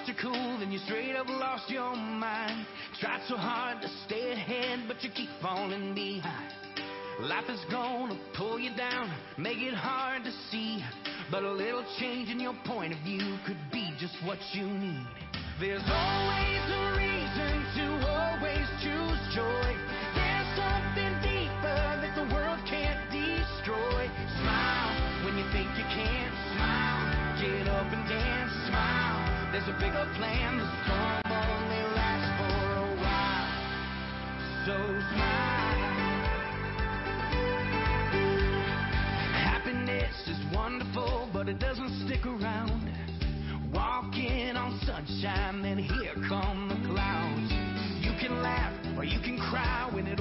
Lost your cool, then you straight up lost your mind. Tried so hard to stay ahead, but you keep falling behind. Life is gonna pull you down, make it hard to see. But a little change in your point of view could be just what you need. There's always a reason to always choose joy. A bigger plan. The storm only lasts for a while. So smile. Happiness is wonderful, but it doesn't stick around. Walking on sunshine, then here come the clouds. You can laugh or you can cry when it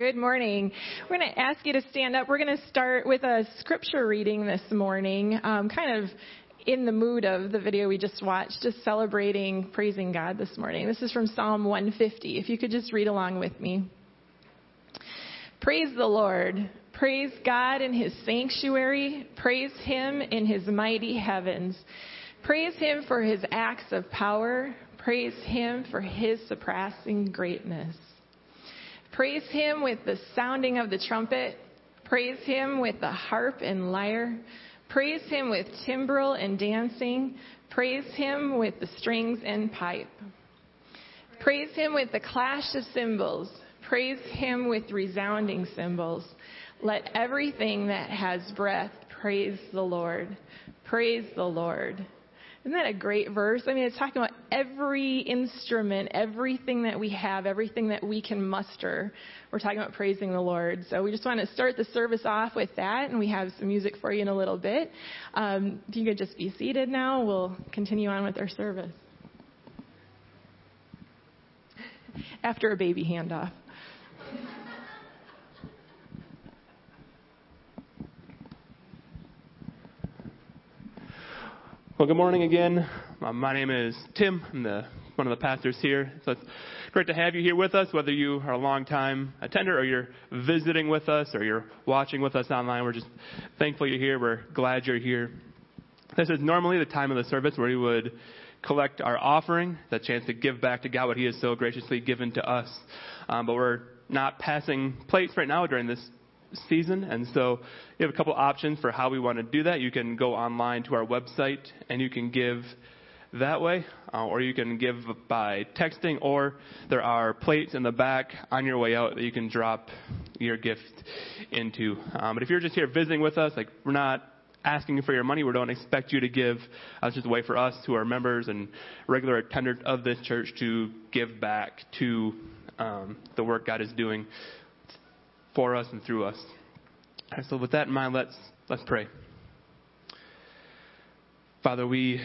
Good morning. We're going to ask you to stand up. We're going to start with a scripture reading this morning, um, kind of in the mood of the video we just watched, just celebrating, praising God this morning. This is from Psalm 150. If you could just read along with me. Praise the Lord. Praise God in his sanctuary. Praise him in his mighty heavens. Praise him for his acts of power. Praise him for his surpassing greatness. Praise him with the sounding of the trumpet. Praise him with the harp and lyre. Praise him with timbrel and dancing. Praise him with the strings and pipe. Praise him with the clash of cymbals. Praise him with resounding cymbals. Let everything that has breath praise the Lord. Praise the Lord. Isn't that a great verse? I mean, it's talking about every instrument, everything that we have, everything that we can muster. We're talking about praising the Lord. So we just want to start the service off with that, and we have some music for you in a little bit. Um, if you could just be seated now, we'll continue on with our service. After a baby handoff. Well, good morning again. Uh, my name is Tim. I'm the, one of the pastors here. So it's great to have you here with us, whether you are a long-time attender or you're visiting with us or you're watching with us online. We're just thankful you're here. We're glad you're here. This is normally the time of the service where we would collect our offering, the chance to give back to God what He has so graciously given to us. Um, but we're not passing plates right now during this season. And so you have a couple options for how we want to do that. You can go online to our website and you can give that way, uh, or you can give by texting, or there are plates in the back on your way out that you can drop your gift into. Um, but if you're just here visiting with us, like we're not asking for your money, we don't expect you to give. Uh, it's just a way for us who are members and regular attenders of this church to give back to um, the work God is doing for us and through us. Right, so with that in mind, let's let's pray. Father, we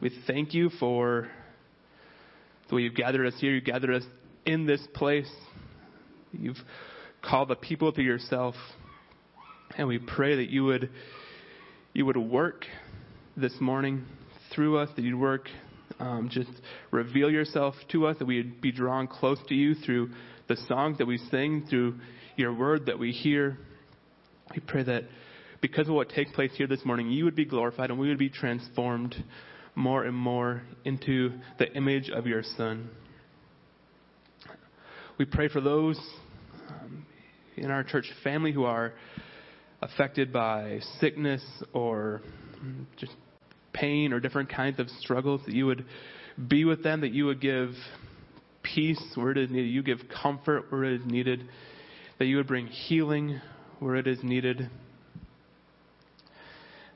we thank you for the way you've gathered us here. You've gathered us in this place. You've called the people to yourself. And we pray that you would you would work this morning through us, that you'd work um, just reveal yourself to us, that we'd be drawn close to you through the songs that we sing, through your word that we hear. We pray that because of what takes place here this morning, you would be glorified and we would be transformed more and more into the image of your Son. We pray for those um, in our church family who are affected by sickness or just pain or different kinds of struggles, that you would be with them, that you would give peace where it is needed, you give comfort where it is needed, that you would bring healing where it is needed.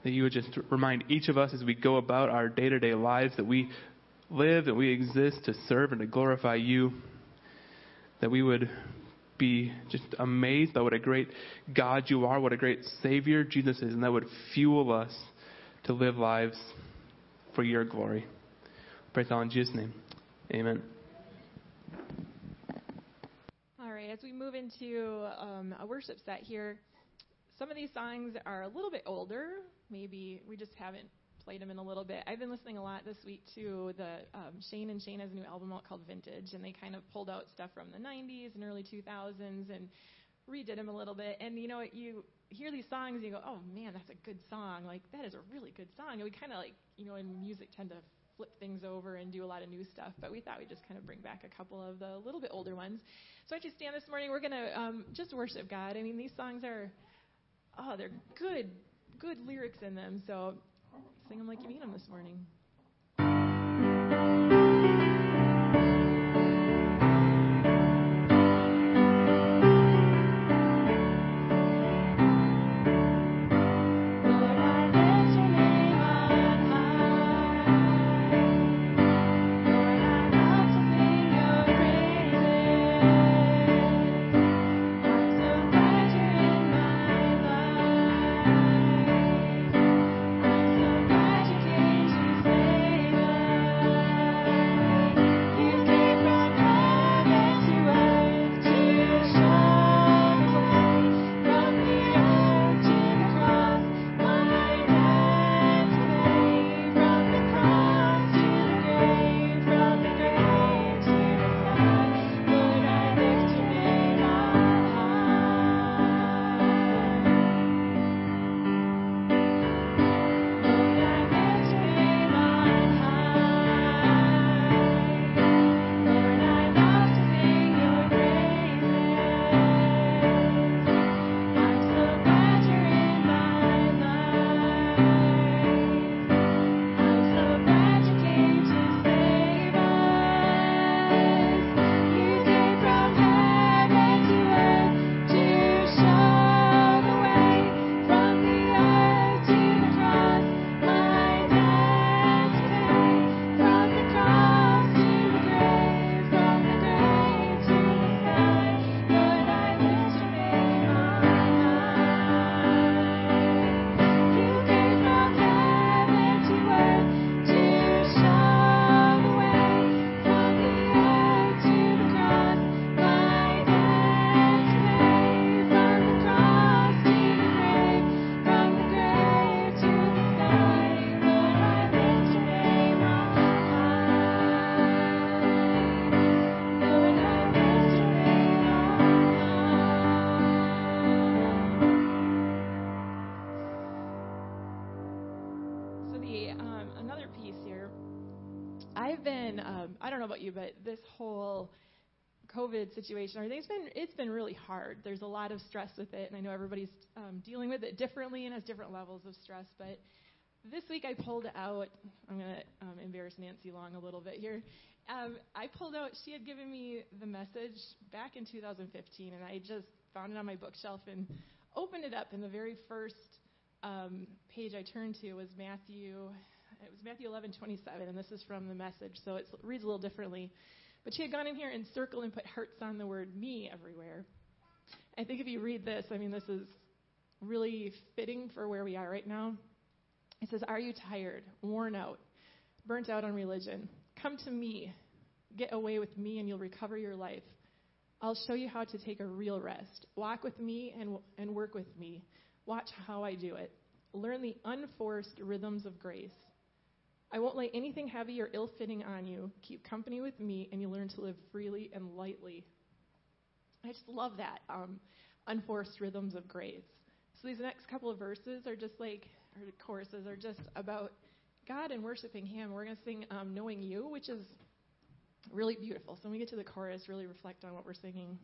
That you would just remind each of us as we go about our day to day lives that we live and we exist to serve and to glorify you. That we would be just amazed by what a great God you are, what a great Savior Jesus is, and that would fuel us to live lives for your glory. Pray all in Jesus' name. Amen. All right, as we move into um, a worship set here, some of these songs are a little bit older. Maybe we just haven't played them in a little bit. I've been listening a lot this week to the um, Shane and Shane has a new album out called Vintage, and they kind of pulled out stuff from the 90s and early 2000s and redid them a little bit. And you know, you hear these songs and you go, oh man, that's a good song. Like that is a really good song. And we kind of like, you know, in music tend to flip things over and do a lot of new stuff. But we thought we'd just kind of bring back a couple of the little bit older ones. So as you stand this morning, we're gonna um, just worship God. I mean, these songs are, oh, they're good, good lyrics in them. So sing them like you mean them this morning. You, but this whole COVID situation, everything's been it's been really hard. There's a lot of stress with it, and I know everybody's um, dealing with it differently and has different levels of stress. But this week I pulled out. I'm going to um, embarrass Nancy Long a little bit here. Um, I pulled out. She had given me the message back in 2015, and I just found it on my bookshelf and opened it up. And the very first um, page I turned to was Matthew it was Matthew 11:27, and this is from the message, so it reads a little differently. But she had gone in here and circled and put hearts on the word me everywhere. I think if you read this, I mean, this is really fitting for where we are right now. It says, Are you tired, worn out, burnt out on religion? Come to me. Get away with me, and you'll recover your life. I'll show you how to take a real rest. Walk with me and, and work with me. Watch how I do it. Learn the unforced rhythms of grace. I won't lay anything heavy or ill fitting on you. Keep company with me, and you learn to live freely and lightly. I just love that. Um, unforced rhythms of grace. So these next couple of verses are just like, or choruses are just about God and worshiping Him. We're going to sing um, Knowing You, which is really beautiful. So when we get to the chorus, really reflect on what we're singing.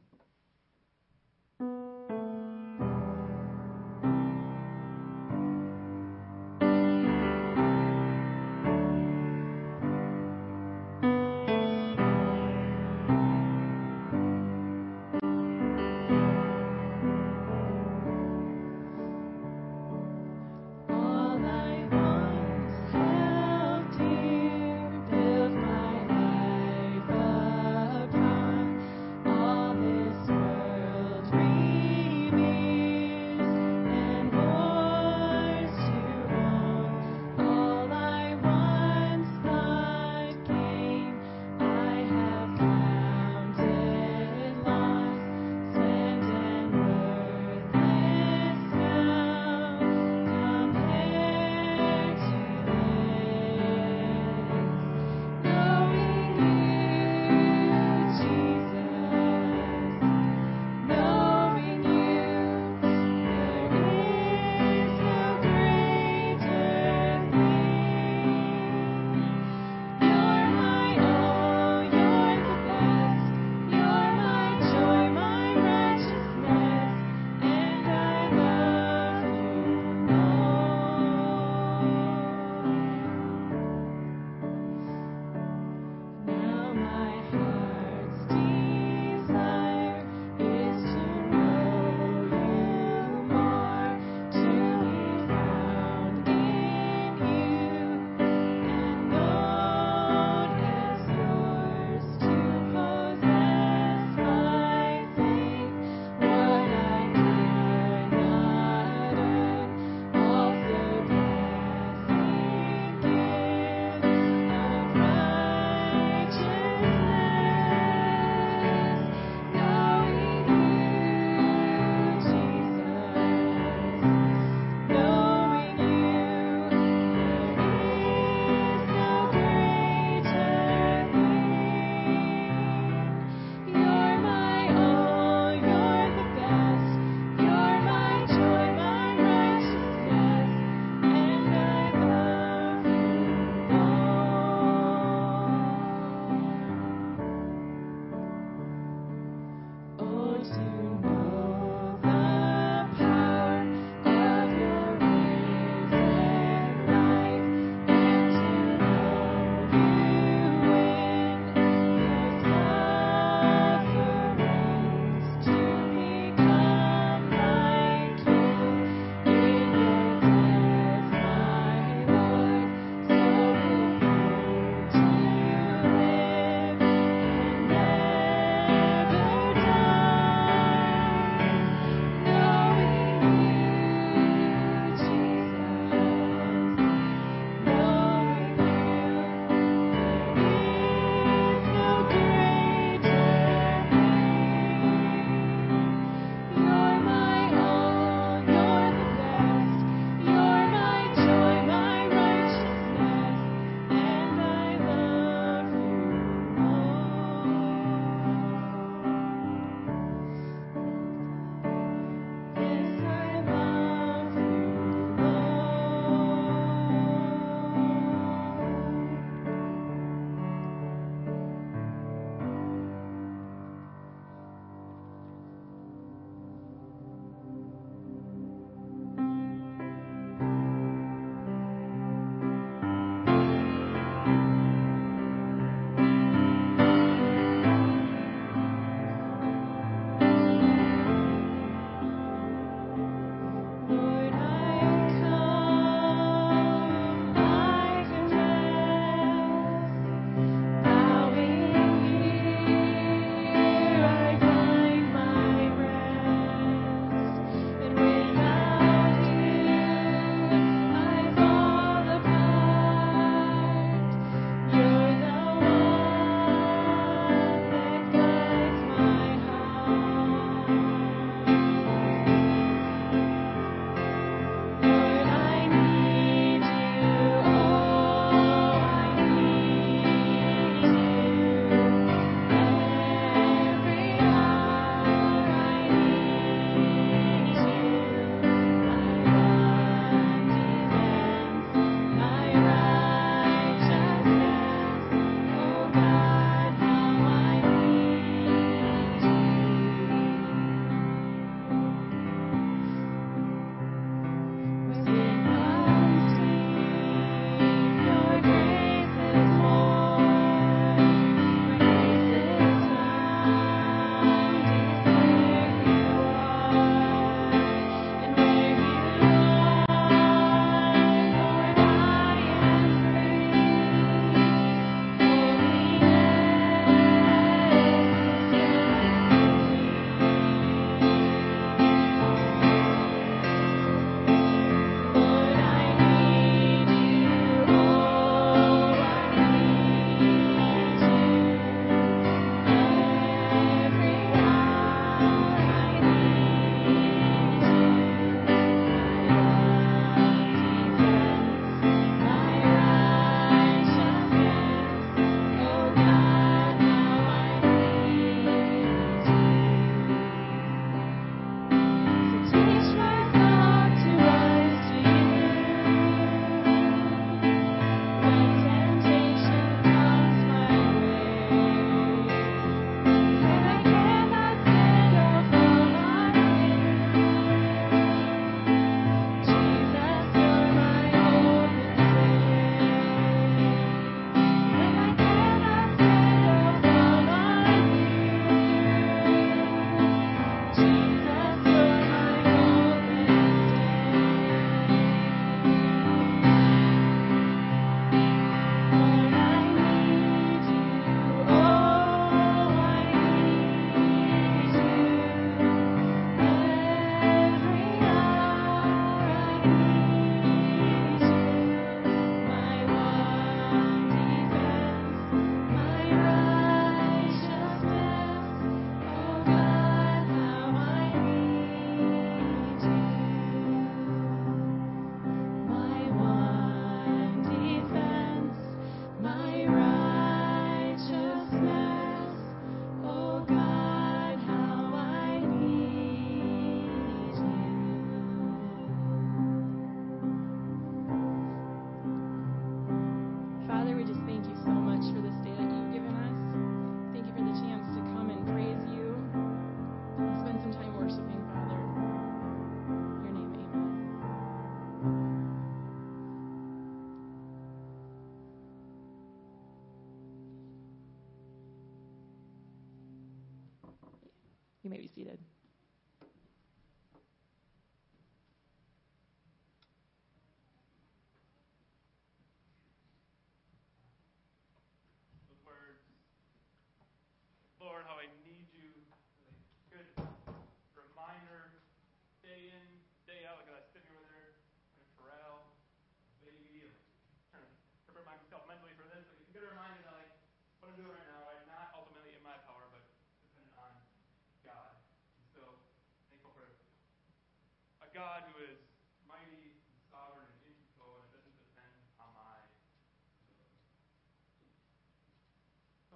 God who is mighty, and sovereign, and in control, and doesn't depend on my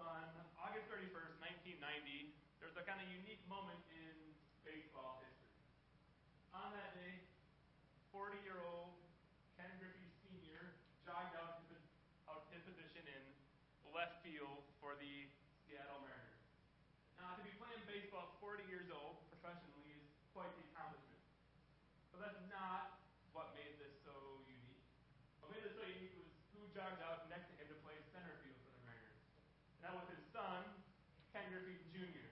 on August 31st, 1990, there was a kind of unique moment in baseball history. On that day, 40 year old Ken Griffey Sr. jogged out, to, out his position in left field for the Seattle Mariners. Now, to be playing baseball at 40 years old professionally is quite the accomplishment. But that's not what made this so unique. What made this so unique was who jogged out next to him to play center field for the Mariners. And that was his son, Ken Griffey Jr.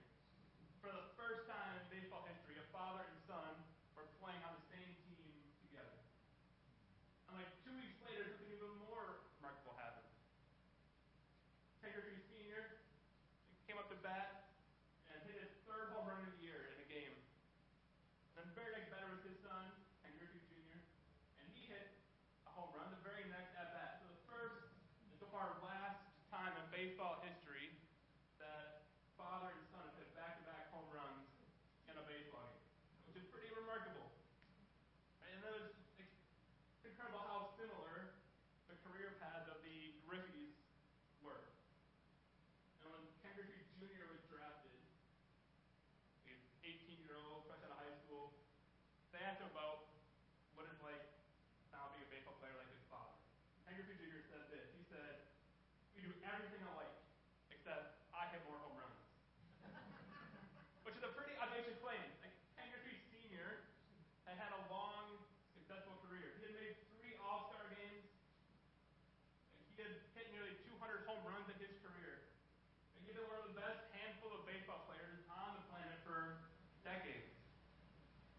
For the first time in baseball history, a father and son were playing on the same team together. And like two weeks later, something even more remarkable happened. Ken Griffey Sr. came up to bat and hit his third home run of the year in a game. Then the very next batter was his son, Ken Griffey Jr., and he hit a home run the very next at bat. So the first, and so far last time in baseball history that father and son have hit back-to-back home runs in a baseball game, which is pretty remarkable. And it was incredible how similar the career paths of the Griffeys were. And when Ken Griffey Jr. was drafted, he's 18-year-old, fresh out of high school, they asked him about what it's like now being a baseball player like his father. Ken Griffey Jr. said this. He said, we do everything alike, except I hit more home runs. Which is a pretty audacious claim. Like, Ken Griffey Sr. had had a long, successful career. He had made three All-Star games. And he had hit nearly 200 home runs in his career. And he'd been one of the best handful of baseball players on the planet for decades.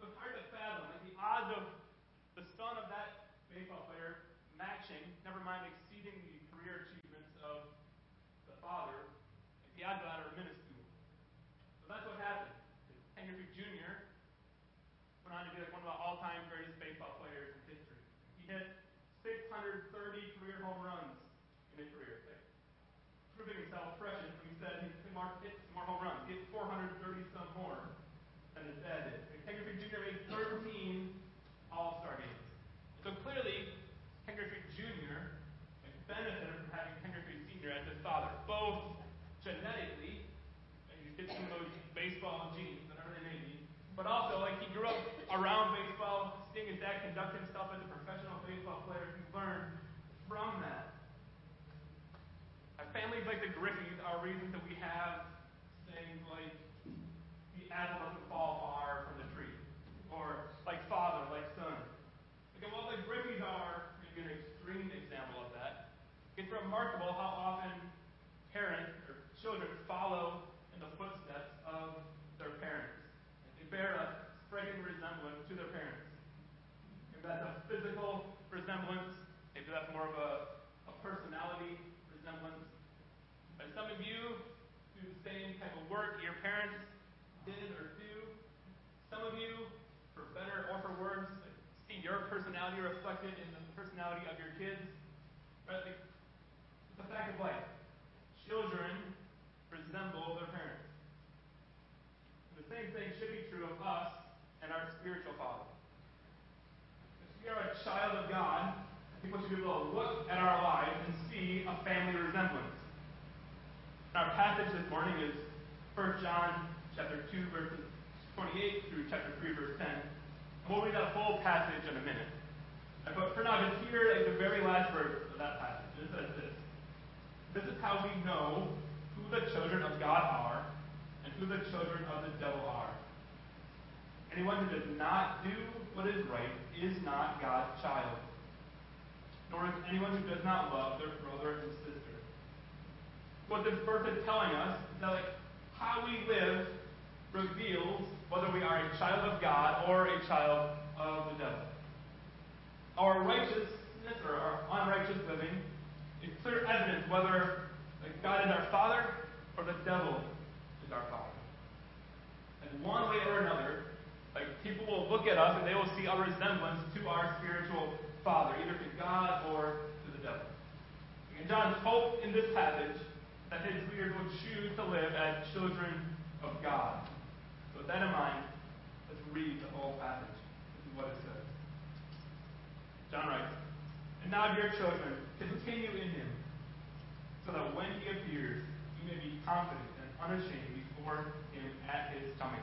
So it's hard to fathom. Like, the odds of the son of that baseball player matching, never mind exceeding the career achievements of the father, the that are minuscule. So that's what happened. Griffey Jr. went on to be like one of the all-time greatest baseball players in history. He hit 630 career home runs in his career. Like, proving himself prescient when he said he hit more, hit more home runs. He hit 430 some more than his dad did. Ken Griffey Jr. made 13 All-Star games. So clearly, Ken Griffey Jr. benefited from having Ken Griffey Sr. as his father, both genetically, and you get some of those baseball genes, whatever they may be, but also like he grew up around baseball, seeing his dad conduct himself as a professional baseball player. He learned from that. families like the Griffeys are reasons that we have things like the apple doesn't fall far from the tree, or like father, like son. Like, while the Griffeys are maybe an extreme example of that, it's remarkable how often parents or children follow in the footsteps of their parents. They bear a striking resemblance to their parents. If that's a physical resemblance, maybe that's more of a, a personality resemblance. But some of you do the same type of work your parents did or do. Some of you, for better or for worse, see your personality reflected in the personality of your kids. Right? It's a fact of life. Children resemble their parents. And the same thing should be true of us and our spiritual father. If we are a child of God, people should be able to look at our lives and see a family resemblance. Our passage this morning is 1 John chapter 2, verses 28 through chapter 3, verse 10. And we'll read that whole passage in a minute. But for now, just hear like, the very last verse of that passage. It says this. This is how we know who the children of God are and who the children of the devil are. Anyone who does not do what is right is not God's child, nor is anyone who does not love their brother and sister. What this verse is telling us is that like how we live reveals whether we are a child of God or a child of the devil. Our righteousness or our unrighteous living is clear evidence whether God is our Father or the devil is our Father. And one way or another, like people will look at us and they will see a resemblance to our spiritual father, either to God or to the devil. And John's hope in this passage that his readers would choose to live as children of God. So with that in mind, let's read the whole passage. This is what it says. John writes, And now, dear children, continue in him, so that when he appears, you may be confident and unashamed before him at his coming.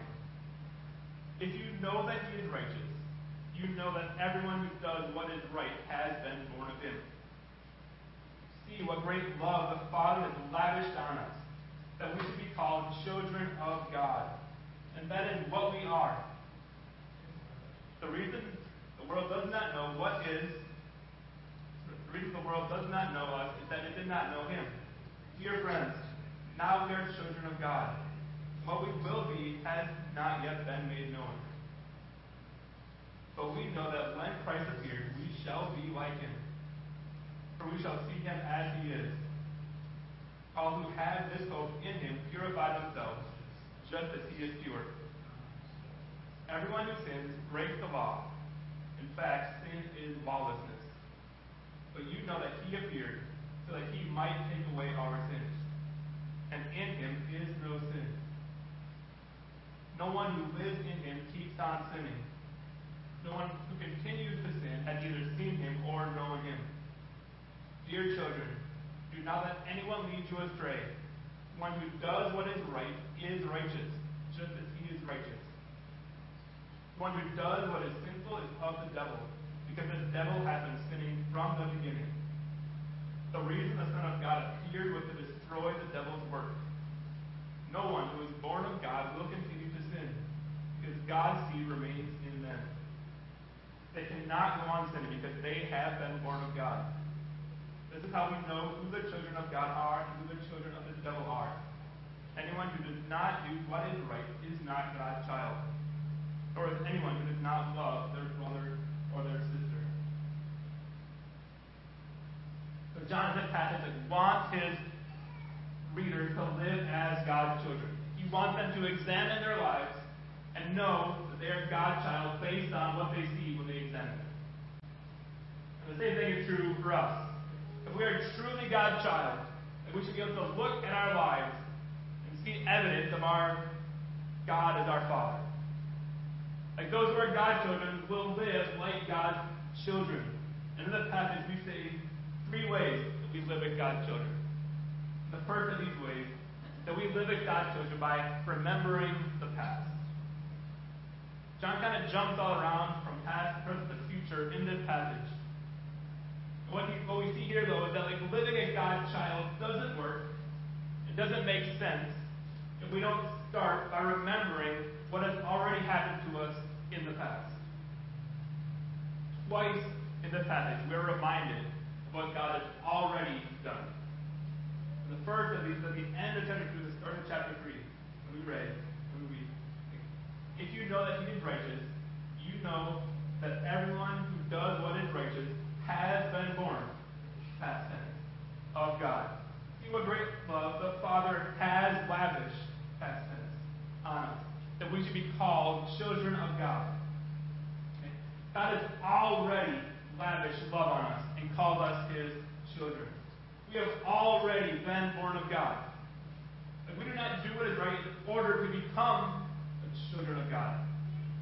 If you know that he is righteous, you know that everyone who does what is right has been born of him. See what great love the Father has lavished on us, that we should be called children of God. And that is what we are. The reason the world does not know what is, the reason the world does not know us is that it did not know him. Dear friends, now we are children of God. What we will be has not yet been made known. But we know that when Christ appears, we shall be like him. For we shall see him as he is. All who have this hope in him purify themselves, just as he is pure. Everyone who sins breaks the law. In fact, sin is lawlessness. But you know that he appeared so that he might take away our sins. And in him is no sin. No one who lives in him keeps on sinning. No one who continues to sin has either seen him or known him. Dear children, do not let anyone lead you astray. One who does what is right is righteous, just as he is righteous. One who does what is sinful is of the devil, because the devil has been sinning from the beginning. The reason the Son of God appeared was to destroy the devil's work. No one who is born of God will continue to sin, because God's seed remains in them. They cannot go on sinning because they have been born of God. This is how we know who the children of God are and who the children of the devil are. Anyone who does not do what is right is not God's child. Or anyone who does not love their brother or their sister. So John in this passage wants his readers to live as God's children. He wants them to examine their lives and know that they are God's child based on what they see when they examine it. And the same thing is true for us. If we are truly God's child, then we should be able to look at our lives and see evidence of our God as our Father. Like those who are God's children will live like God's children. And in this passage, we see three ways that we live as God's children. The first of these ways that we live as God's children by remembering the past. John kind of jumps all around from past, to present, to future in this passage. What, he, what we see here, though, is that like living as God's child doesn't work. It doesn't make sense if we don't start by remembering what has already happened to us in the past. Twice in the passage, we're reminded of what God has already done. And the first of these, at the end of chapter 2, the start of chapter 3, when we read, when we if you know that he is righteous, you know that everyone who does what is righteous has been born, past tense, of God. See what great love the Father has lavished, past tense, on us, that we should be called children of God. Okay? God has already lavished love on us and called us his children. We have already been born of God. Like we do not do what is right in order to become the children of God.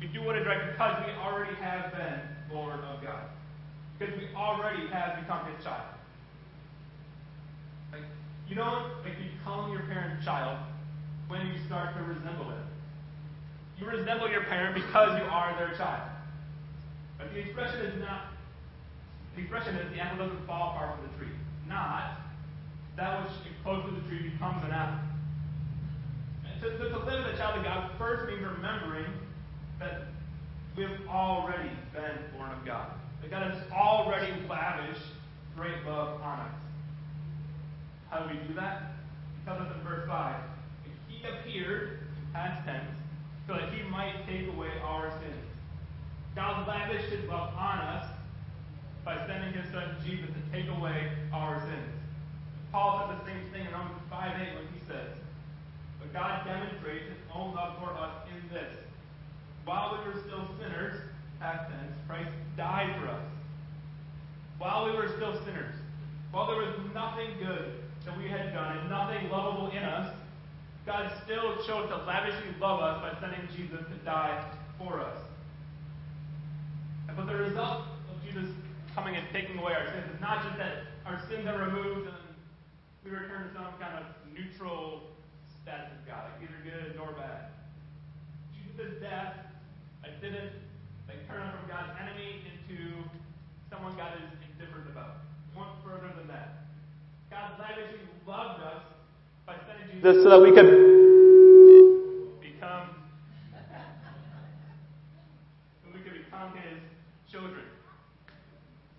We do what is right because we already have been born of God. Because we already have become his child. Like, you know, like becoming your parent's child when you start to resemble them. You resemble your parent because you are their child. But the expression is not, the expression is the apple doesn't fall far from the tree. Not that which is close to the tree becomes an apple. To, to, to live as a child of God first means remembering that we have already been born of God. That God has already lavished great love on us. How do we do that? He tells us in verse 5. He appeared, past tense, so that he might take away our sins. God lavished his love on us by sending his son Jesus to take away our sins. Paul said the same thing in Romans 5 8 when he says, But God demonstrates his own love for us in this. While we were still sinners, past tense, Christ died for us. While we were still sinners, while there was nothing good that we had done and nothing lovable in us, God still chose to lavishly love us by sending Jesus to die for us. But the result of Jesus coming and taking away our sins is not just that our sins are removed and we return to some kind of neutral status of God, like either good nor bad. Jesus' death like, didn't like turn from God's enemy into someone God is indifferent about. Went further than that. God lavishly loved us by sending Jesus so that we could become we could become His children.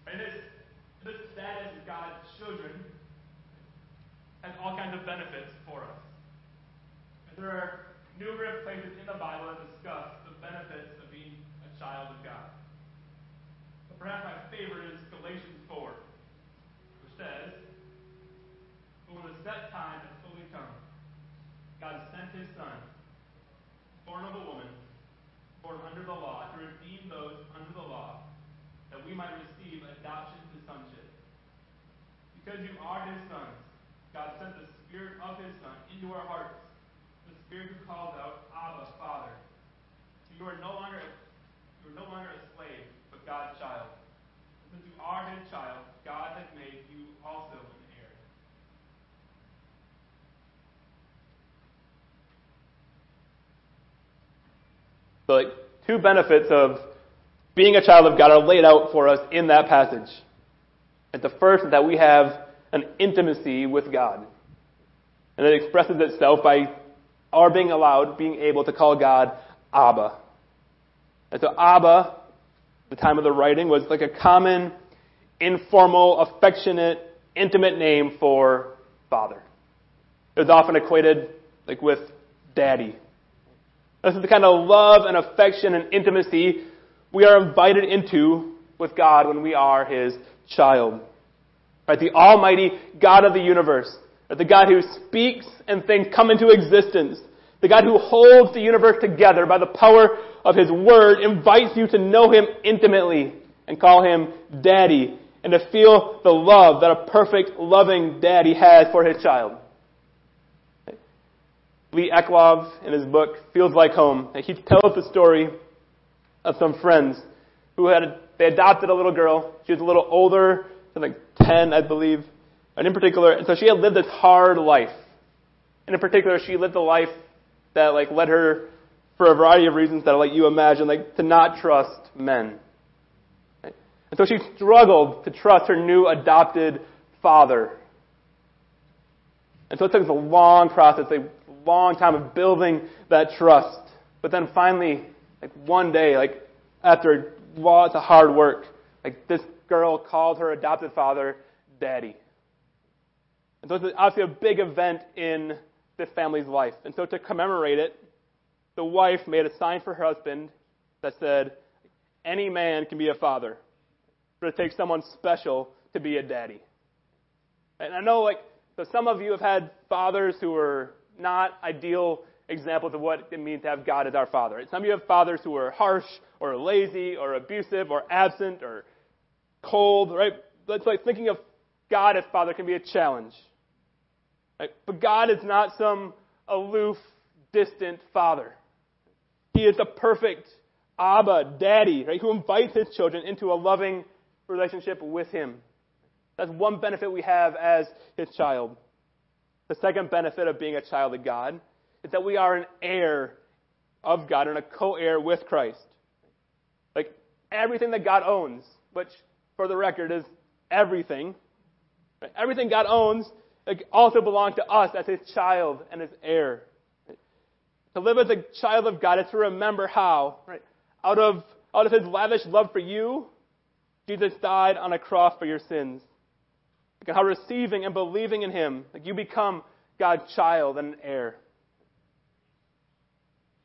And this this status of God's children has all kinds of benefits for us. And there are numerous places in the Bible that discuss the benefits of being a child of God. But perhaps my favorite is Galatians 4, which says, But when the set time had fully come, God sent his Son, born of a woman, born under the law, to redeem those under the law, that we might receive adoption to sonship. Because you are his sons, God sent the Spirit of his Son into our hearts, the Spirit who calls out, Abba, Father. So you are no longer you are no longer a slave, but God's child. Since you are his child, God has made you also an heir. So, like, two benefits of being a child of God are laid out for us in that passage. And the first is that we have an intimacy with God. And it expresses itself by our being allowed, being able to call God Abba. And so Abba, the time of the writing, was like a common, informal, affectionate, intimate name for father. It was often equated like with daddy. This is the kind of love and affection and intimacy we are invited into with God when we are His child. Right? The Almighty God of the universe. Right? The God who speaks and things come into existence. The God who holds the universe together by the power of His Word invites you to know Him intimately and call Him Daddy and to feel the love that a perfect, loving daddy has for his child. Lee Eclov, in his book Feels Like Home, he tells the story of some friends who had they adopted a little girl. She was a little older, like 10, I believe, and in particular, and so she had lived this hard life. And in particular, she lived a life that like led her, for a variety of reasons that I'll let you imagine, like to not trust men. Right? And so she struggled to trust her new adopted father. And so it took a long process, a long time of building that trust. But then finally, like one day, like after lots of hard work, like this girl called her adopted father daddy. And so it's obviously a big event in this family's life. And so to commemorate it, the wife made a sign for her husband that said, Any man can be a father, but it takes someone special to be a daddy. And I know, like, so some of you have had fathers who are not ideal examples of what it means to have God as our father. Some of you have fathers who are harsh or lazy or abusive or absent or cold, right? That's like thinking of God as father can be a challenge. Right? But God is not some aloof, distant father. He is a perfect Abba, daddy, right, who invites his children into a loving relationship with him. That's one benefit we have as his child. The second benefit of being a child of God is that we are an heir of God and a co-heir with Christ. Like everything that God owns, which for the record is everything, right? everything God owns like, also belongs to us as his child and his heir. To live as a child of God is to remember how, right, out of out of his lavish love for you, Jesus died on a cross for your sins. Like how receiving and believing in him, like you become God's child and heir.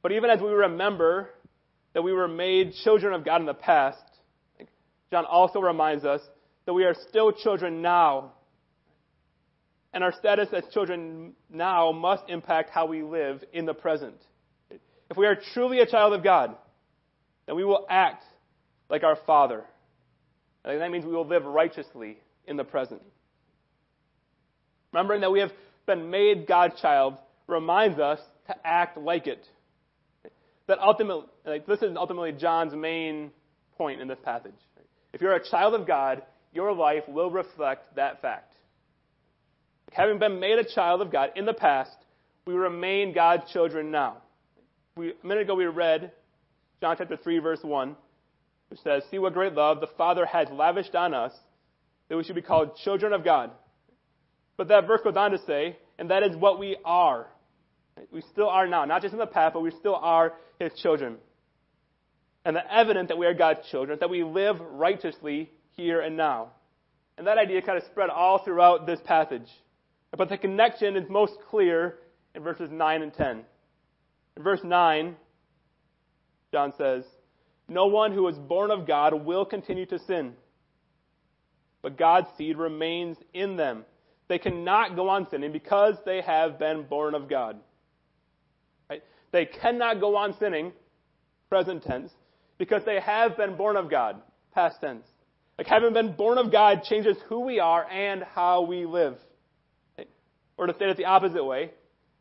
But even as we remember that we were made children of God in the past, John also reminds us that we are still children now. And our status as children now must impact how we live in the present. If we are truly a child of God, then we will act like our Father. And that means we will live righteously in the present. Remembering that we have been made God's child reminds us to act like it. That ultimately, like, this is ultimately John's main point in this passage. If you're a child of God, your life will reflect that fact. Having been made a child of God in the past, we remain God's children now. We, a minute ago we read John chapter 3, verse 1, which says, See what great love the Father has lavished on us, that we should be called children of God. But that verse goes on to say, and that is what we are. We still are now, not just in the past, but we still are His children. And the evidence that we are God's children is that we live righteously here and now. And that idea kind of spread all throughout this passage. But the connection is most clear in verses 9 and 10. In verse 9, John says, No one who is born of God will continue to sin, but God's seed remains in them. They cannot go on sinning because they have been born of God. Right? They cannot go on sinning, present tense, because they have been born of God, past tense. Like having been born of God changes who we are and how we live. Or to say it the opposite way,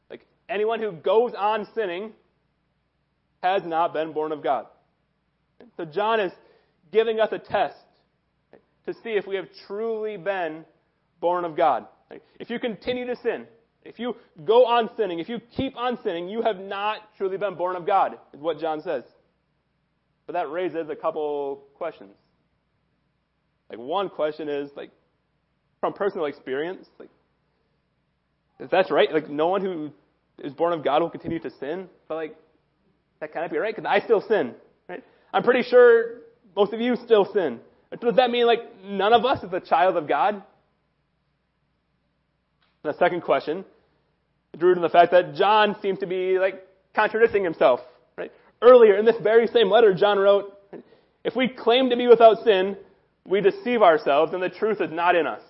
like anyone who goes on sinning has not been born of God. So John is giving us a test to see if we have truly been born of God. If you continue to sin, if you go on sinning, if you keep on sinning, you have not truly been born of God, is what John says. But that raises a couple questions. Like one question is like from personal experience, like if that's right, like no one who is born of God will continue to sin. But like that cannot be right because I still sin. Right? I'm pretty sure most of you still sin. Does that mean like none of us is a child of God? The second question rooted in the fact that John seems to be like contradicting himself. Right? Earlier in this very same letter, John wrote, "If we claim to be without sin, we deceive ourselves, and the truth is not in us."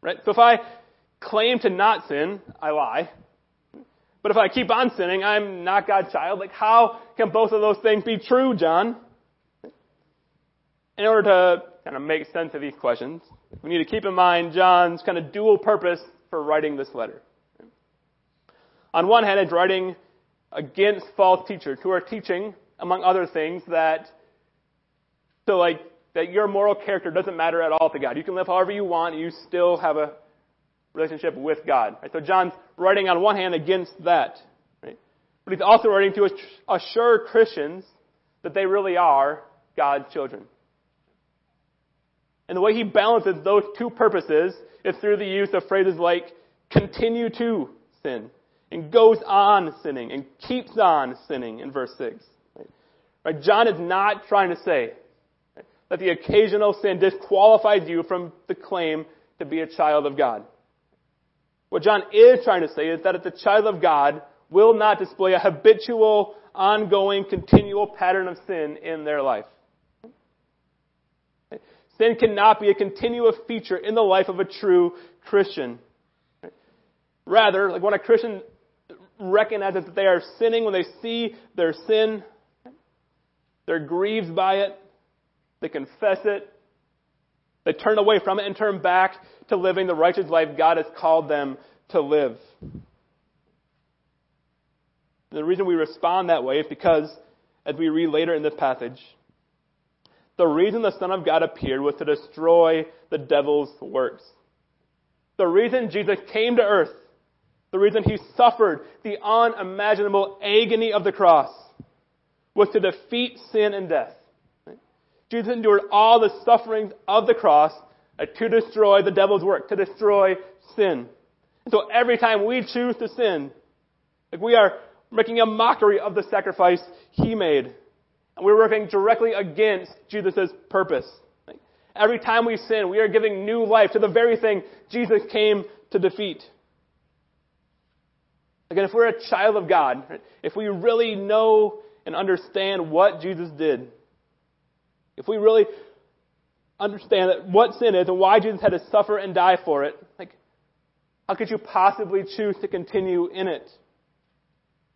Right? So if I claim to not sin, I lie. But if I keep on sinning, I'm not God's child. Like, how can both of those things be true, John? In order to kind of make sense of these questions, we need to keep in mind John's kind of dual purpose for writing this letter. On one hand, it's writing against false teachers who are teaching, among other things, that so like that your moral character doesn't matter at all to God. You can live however you want, you still have a relationship with God. Right? So John's writing on one hand against that. Right? But he's also writing to assure Christians that they really are God's children. And the way he balances those two purposes is through the use of phrases like continue to sin and goes on sinning and keeps on sinning in verse 6. Right? John is not trying to say that the occasional sin disqualifies you from the claim to be a child of God. What John is trying to say is that the child of God will not display a habitual, ongoing, continual pattern of sin in their life. Sin cannot be a continuous feature in the life of a true Christian. Rather, like when a Christian recognizes that they are sinning, when they see their sin, they're grieved by it, they confess it, they turn away from it and turn back to living the righteous life God has called them to live. the reason we respond that way is because, as we read later in this passage, the reason the Son of God appeared was to destroy the devil's works. The reason Jesus came to earth, the reason he suffered the unimaginable agony of the cross, was to defeat sin and death. Jesus endured all the sufferings of the cross to destroy the devil's work, to destroy sin. And so every time we choose to sin, like we are making a mockery of the sacrifice he made. And we're working directly against Jesus' purpose. Every time we sin, we are giving new life to the very thing Jesus came to defeat. Again, if we're a child of God, if we really know and understand what Jesus did, if we really understand that what sin is and why Jesus had to suffer and die for it, like, how could you possibly choose to continue in it?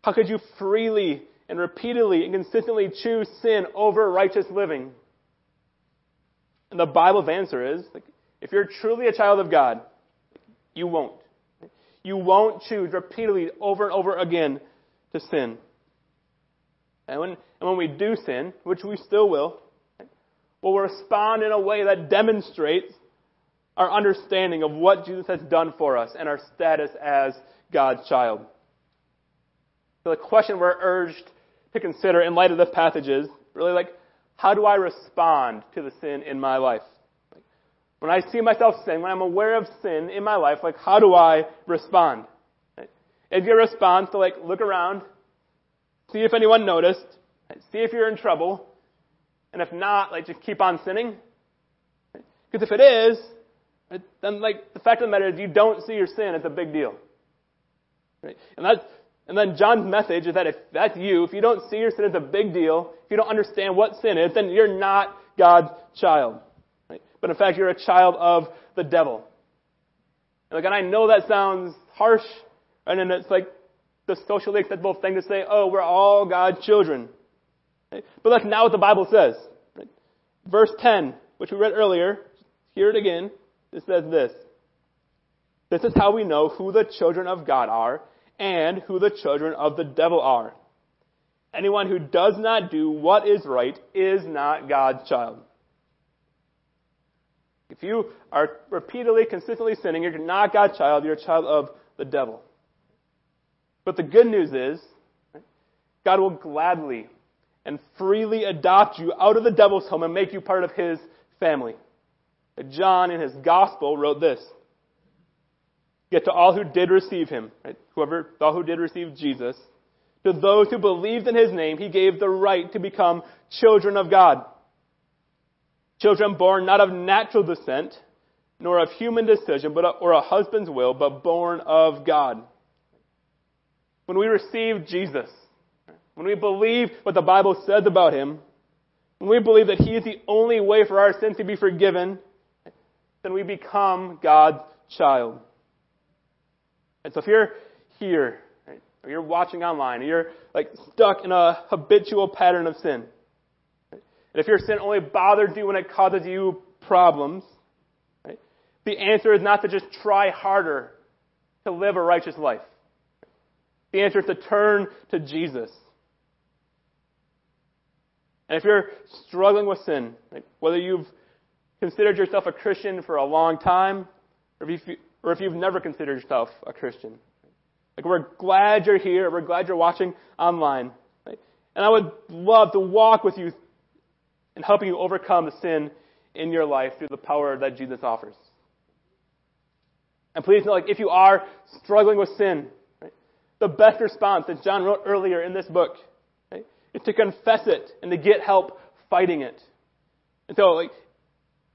How could you freely and repeatedly and consistently choose sin over righteous living? And the Bible's answer is, like, if you're truly a child of God, you won't. You won't choose repeatedly over and over again to sin. And when, and when we do sin, which we still will, we'll respond in a way that demonstrates our understanding of what Jesus has done for us and our status as God's child. So the question we're urged to consider in light of this passage is really like, how do I respond to the sin in my life? When I see myself sin, when I'm aware of sin in my life, like how do I respond? Is your response to like look around, see if anyone noticed, see if you're in trouble, and if not, like just keep on sinning? Because if it is, then like the fact of the matter is you don't see your sin It's a big deal. Right? And that's and then John's message is that if that's you, if you don't see your sin as a big deal, if you don't understand what sin is, then you're not God's child. But in fact, you're a child of the devil. And, like, and I know that sounds harsh, right? and it's like the socially acceptable thing to say, oh, we're all God's children. Right? But that's not what the Bible says. Right? Verse 10, which we read earlier, hear it again. It says this. This is how we know who the children of God are and who the children of the devil are. Anyone who does not do what is right is not God's child. If you are repeatedly, consistently sinning, you're not God's child, you're a child of the devil. But the good news is, God will gladly and freely adopt you out of the devil's home and make you part of his family. John, in his gospel, wrote this. Yet to all who did receive him, right, whoever, all who did receive Jesus, to those who believed in his name, he gave the right to become children of God. Children born not of natural descent, nor of human decision, but or a husband's will, but born of God. When we receive Jesus, when we believe what the Bible says about him, when we believe that he is the only way for our sins to be forgiven, then we become God's child. And so if you're here, right, or you're watching online, or you're like stuck in a habitual pattern of sin, and if your sin only bothers you when it causes you problems, right, the answer is not to just try harder to live a righteous life. The answer is to turn to Jesus. And if you're struggling with sin, like whether you've considered yourself a Christian for a long time, or if, you, or if you've never considered yourself a Christian, like we're glad you're here, we're glad you're watching online. Right? And I would love to walk with you and helping you overcome the sin in your life through the power that Jesus offers. And please know, like, if you are struggling with sin, right, the best response that John wrote earlier in this book right, is to confess it and to get help fighting it. And so, like,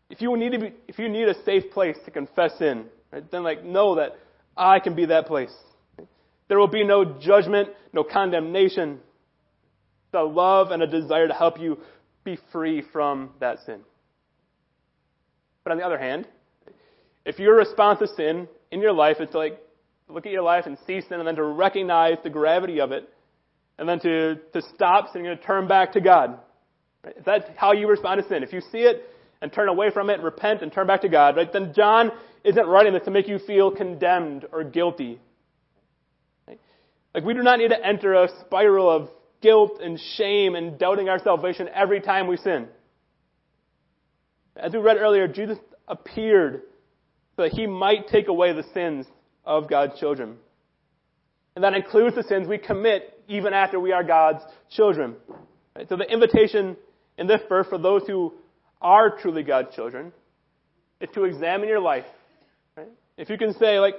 if you need to be, if you need a safe place to confess sin, right, then like know that I can be that place. There will be no judgment, no condemnation. The love and a desire to help you be free from that sin. But on the other hand, if your response to sin in your life is to like look at your life and see sin and then to recognize the gravity of it and then to, to stop sin and to turn back to God. Right? If that's how you respond to sin, if you see it and turn away from it repent and turn back to God, right, then John isn't writing this to make you feel condemned or guilty. Right? Like we do not need to enter a spiral of guilt and shame and doubting our salvation every time we sin. As we read earlier, Jesus appeared so that he might take away the sins of God's children. And that includes the sins we commit even after we are God's children. Right? So the invitation in this verse for those who are truly God's children is to examine your life. If you can say, like,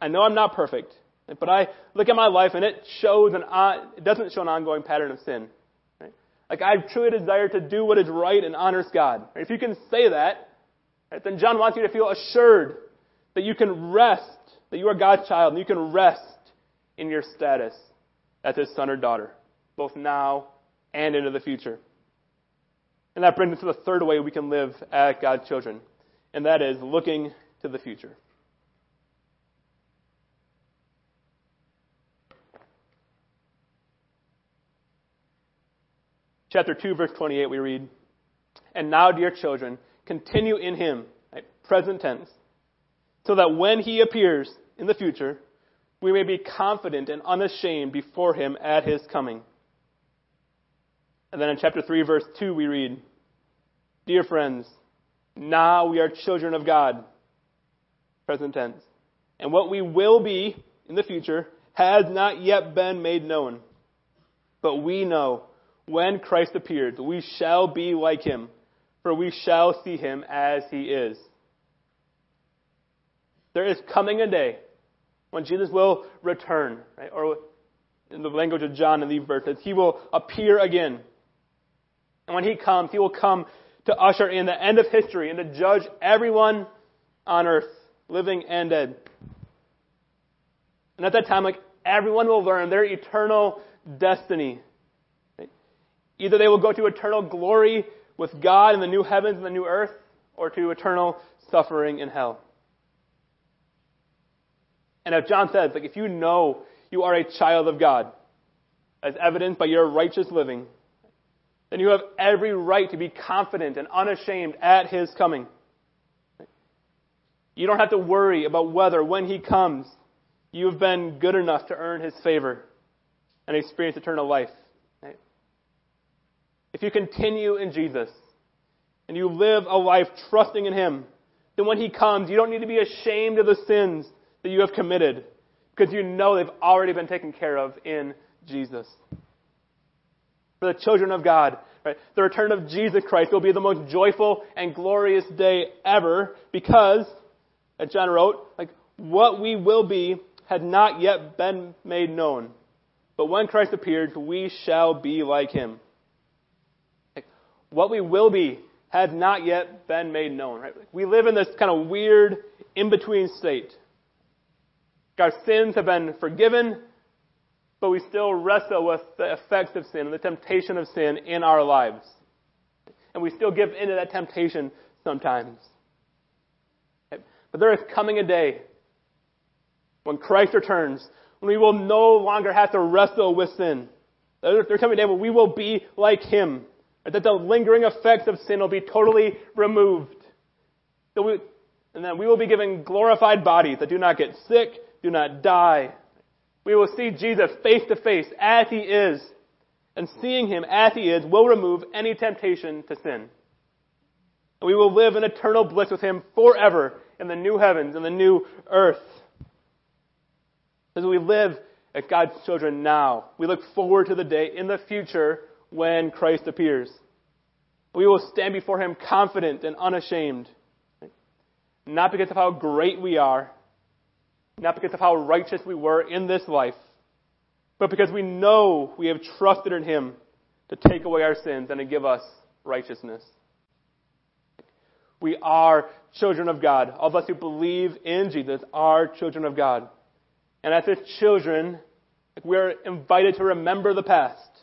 I know I'm not perfect, but I look at my life and it shows an on, it doesn't show an ongoing pattern of sin. Right? Like I truly desire to do what is right and honors God. If you can say that, right, then John wants you to feel assured that you can rest, that you are God's child, and you can rest in your status as his son or daughter, both now and into the future. And that brings us to the third way we can live as God's children, and that is looking to the future. Chapter 2, verse 28, we read, And now, dear children, continue in him, right, present tense, so that when he appears in the future, we may be confident and unashamed before him at his coming. And then in chapter 3, verse 2, we read, Dear friends, now we are children of God. Present tense. And what we will be in the future has not yet been made known. But we know when Christ appears, we shall be like him, for we shall see him as he is. There is coming a day when Jesus will return, right? or in the language of John in these verses, he will appear again. And when he comes, he will come to usher in the end of history and to judge everyone on earth, living and dead. And at that time, like everyone will learn their eternal destiny. Either they will go to eternal glory with God in the new heavens and the new earth, or to eternal suffering in hell. And as John says, like if you know you are a child of God, as evidenced by your righteous living, then you have every right to be confident and unashamed at his coming. You don't have to worry about whether, when he comes, you have been good enough to earn his favor and experience eternal life. If you continue in Jesus and you live a life trusting in him, then when he comes, you don't need to be ashamed of the sins that you have committed because you know they've already been taken care of in Jesus for the children of God. Right? The return of Jesus Christ will be the most joyful and glorious day ever because, as John wrote, like what we will be had not yet been made known. But when Christ appears, we shall be like him. What we will be has not yet been made known. Right? We live in this kind of weird in-between state. Our sins have been forgiven, but we still wrestle with the effects of sin and the temptation of sin in our lives. And we still give into that temptation sometimes. But there is coming a day when Christ returns, when we will no longer have to wrestle with sin. There's coming a day when we will be like Him. That the lingering effects of sin will be totally removed. We, and then we will be given glorified bodies that do not get sick, do not die, we will see Jesus face to face as he is. And seeing him as he is will remove any temptation to sin. And we will live in eternal bliss with him forever in the new heavens and the new earth. As we live as God's children now, we look forward to the day in the future when Christ appears. We will stand before him confident and unashamed. Not because of how great we are, not because of how righteous we were in this life, but because we know we have trusted in Him to take away our sins and to give us righteousness. We are children of God. All of us who believe in Jesus are children of God. And as His children, we are invited to remember the past.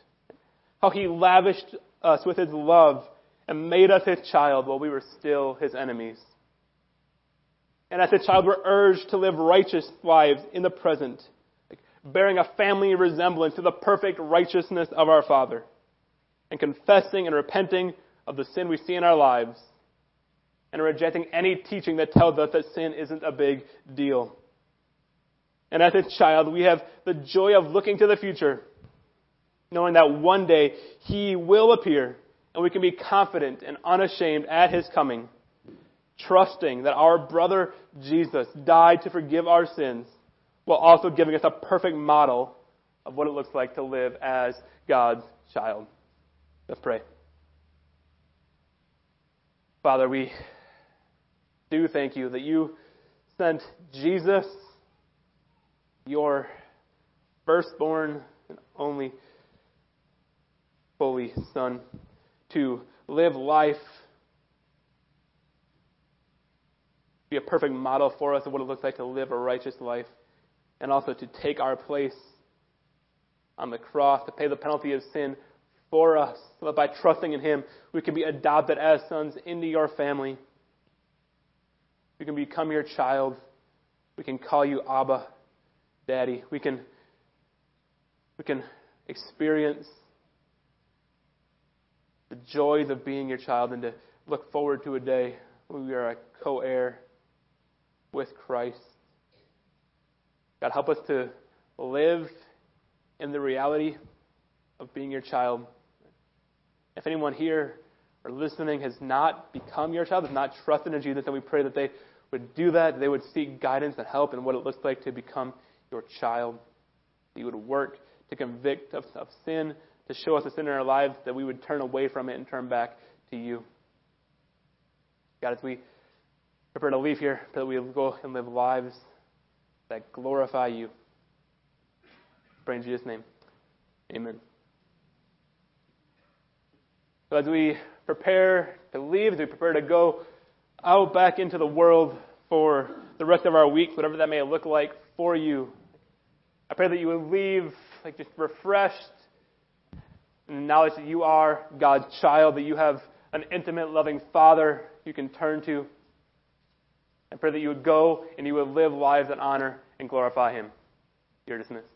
How He lavished us with His love and made us His child while we were still His enemies and as a child we're urged to live righteous lives in the present, bearing a family resemblance to the perfect righteousness of our Father, and confessing and repenting of the sin we see in our lives, and rejecting any teaching that tells us that sin isn't a big deal. And as a child, we have the joy of looking to the future, knowing that one day He will appear, and we can be confident and unashamed at His coming trusting that our brother Jesus died to forgive our sins while also giving us a perfect model of what it looks like to live as God's child. Let's pray. Father, we do thank you that you sent Jesus, your firstborn and only holy Son, to live life be a perfect model for us of what it looks like to live a righteous life. and also to take our place on the cross, to pay the penalty of sin for us, so that by trusting in Him, we can be adopted as sons into your family. We can become your child. We can call you Abba, Daddy. We can, we can experience the joys of being your child and to look forward to a day when we are a co heir with Christ. God, help us to live in the reality of being your child. If anyone here or listening has not become your child, has not trusted in Jesus, then we pray that they would do that, they would seek guidance and help in what it looks like to become your child. That you would work to convict of, of sin, to show us the sin in our lives, that we would turn away from it and turn back to you. God, as we prepare to leave here, that we go and live lives that glorify you. Pray in Jesus' name. Amen. So as we prepare to leave, as we prepare to go out back into the world for the rest of our week, whatever that may look like for you, I pray that you would leave like just refreshed knowledge that you are God's child, that you have an intimate, loving Father you can turn to. I pray that you would go and you would live lives that honor and glorify Him. You're dismissed.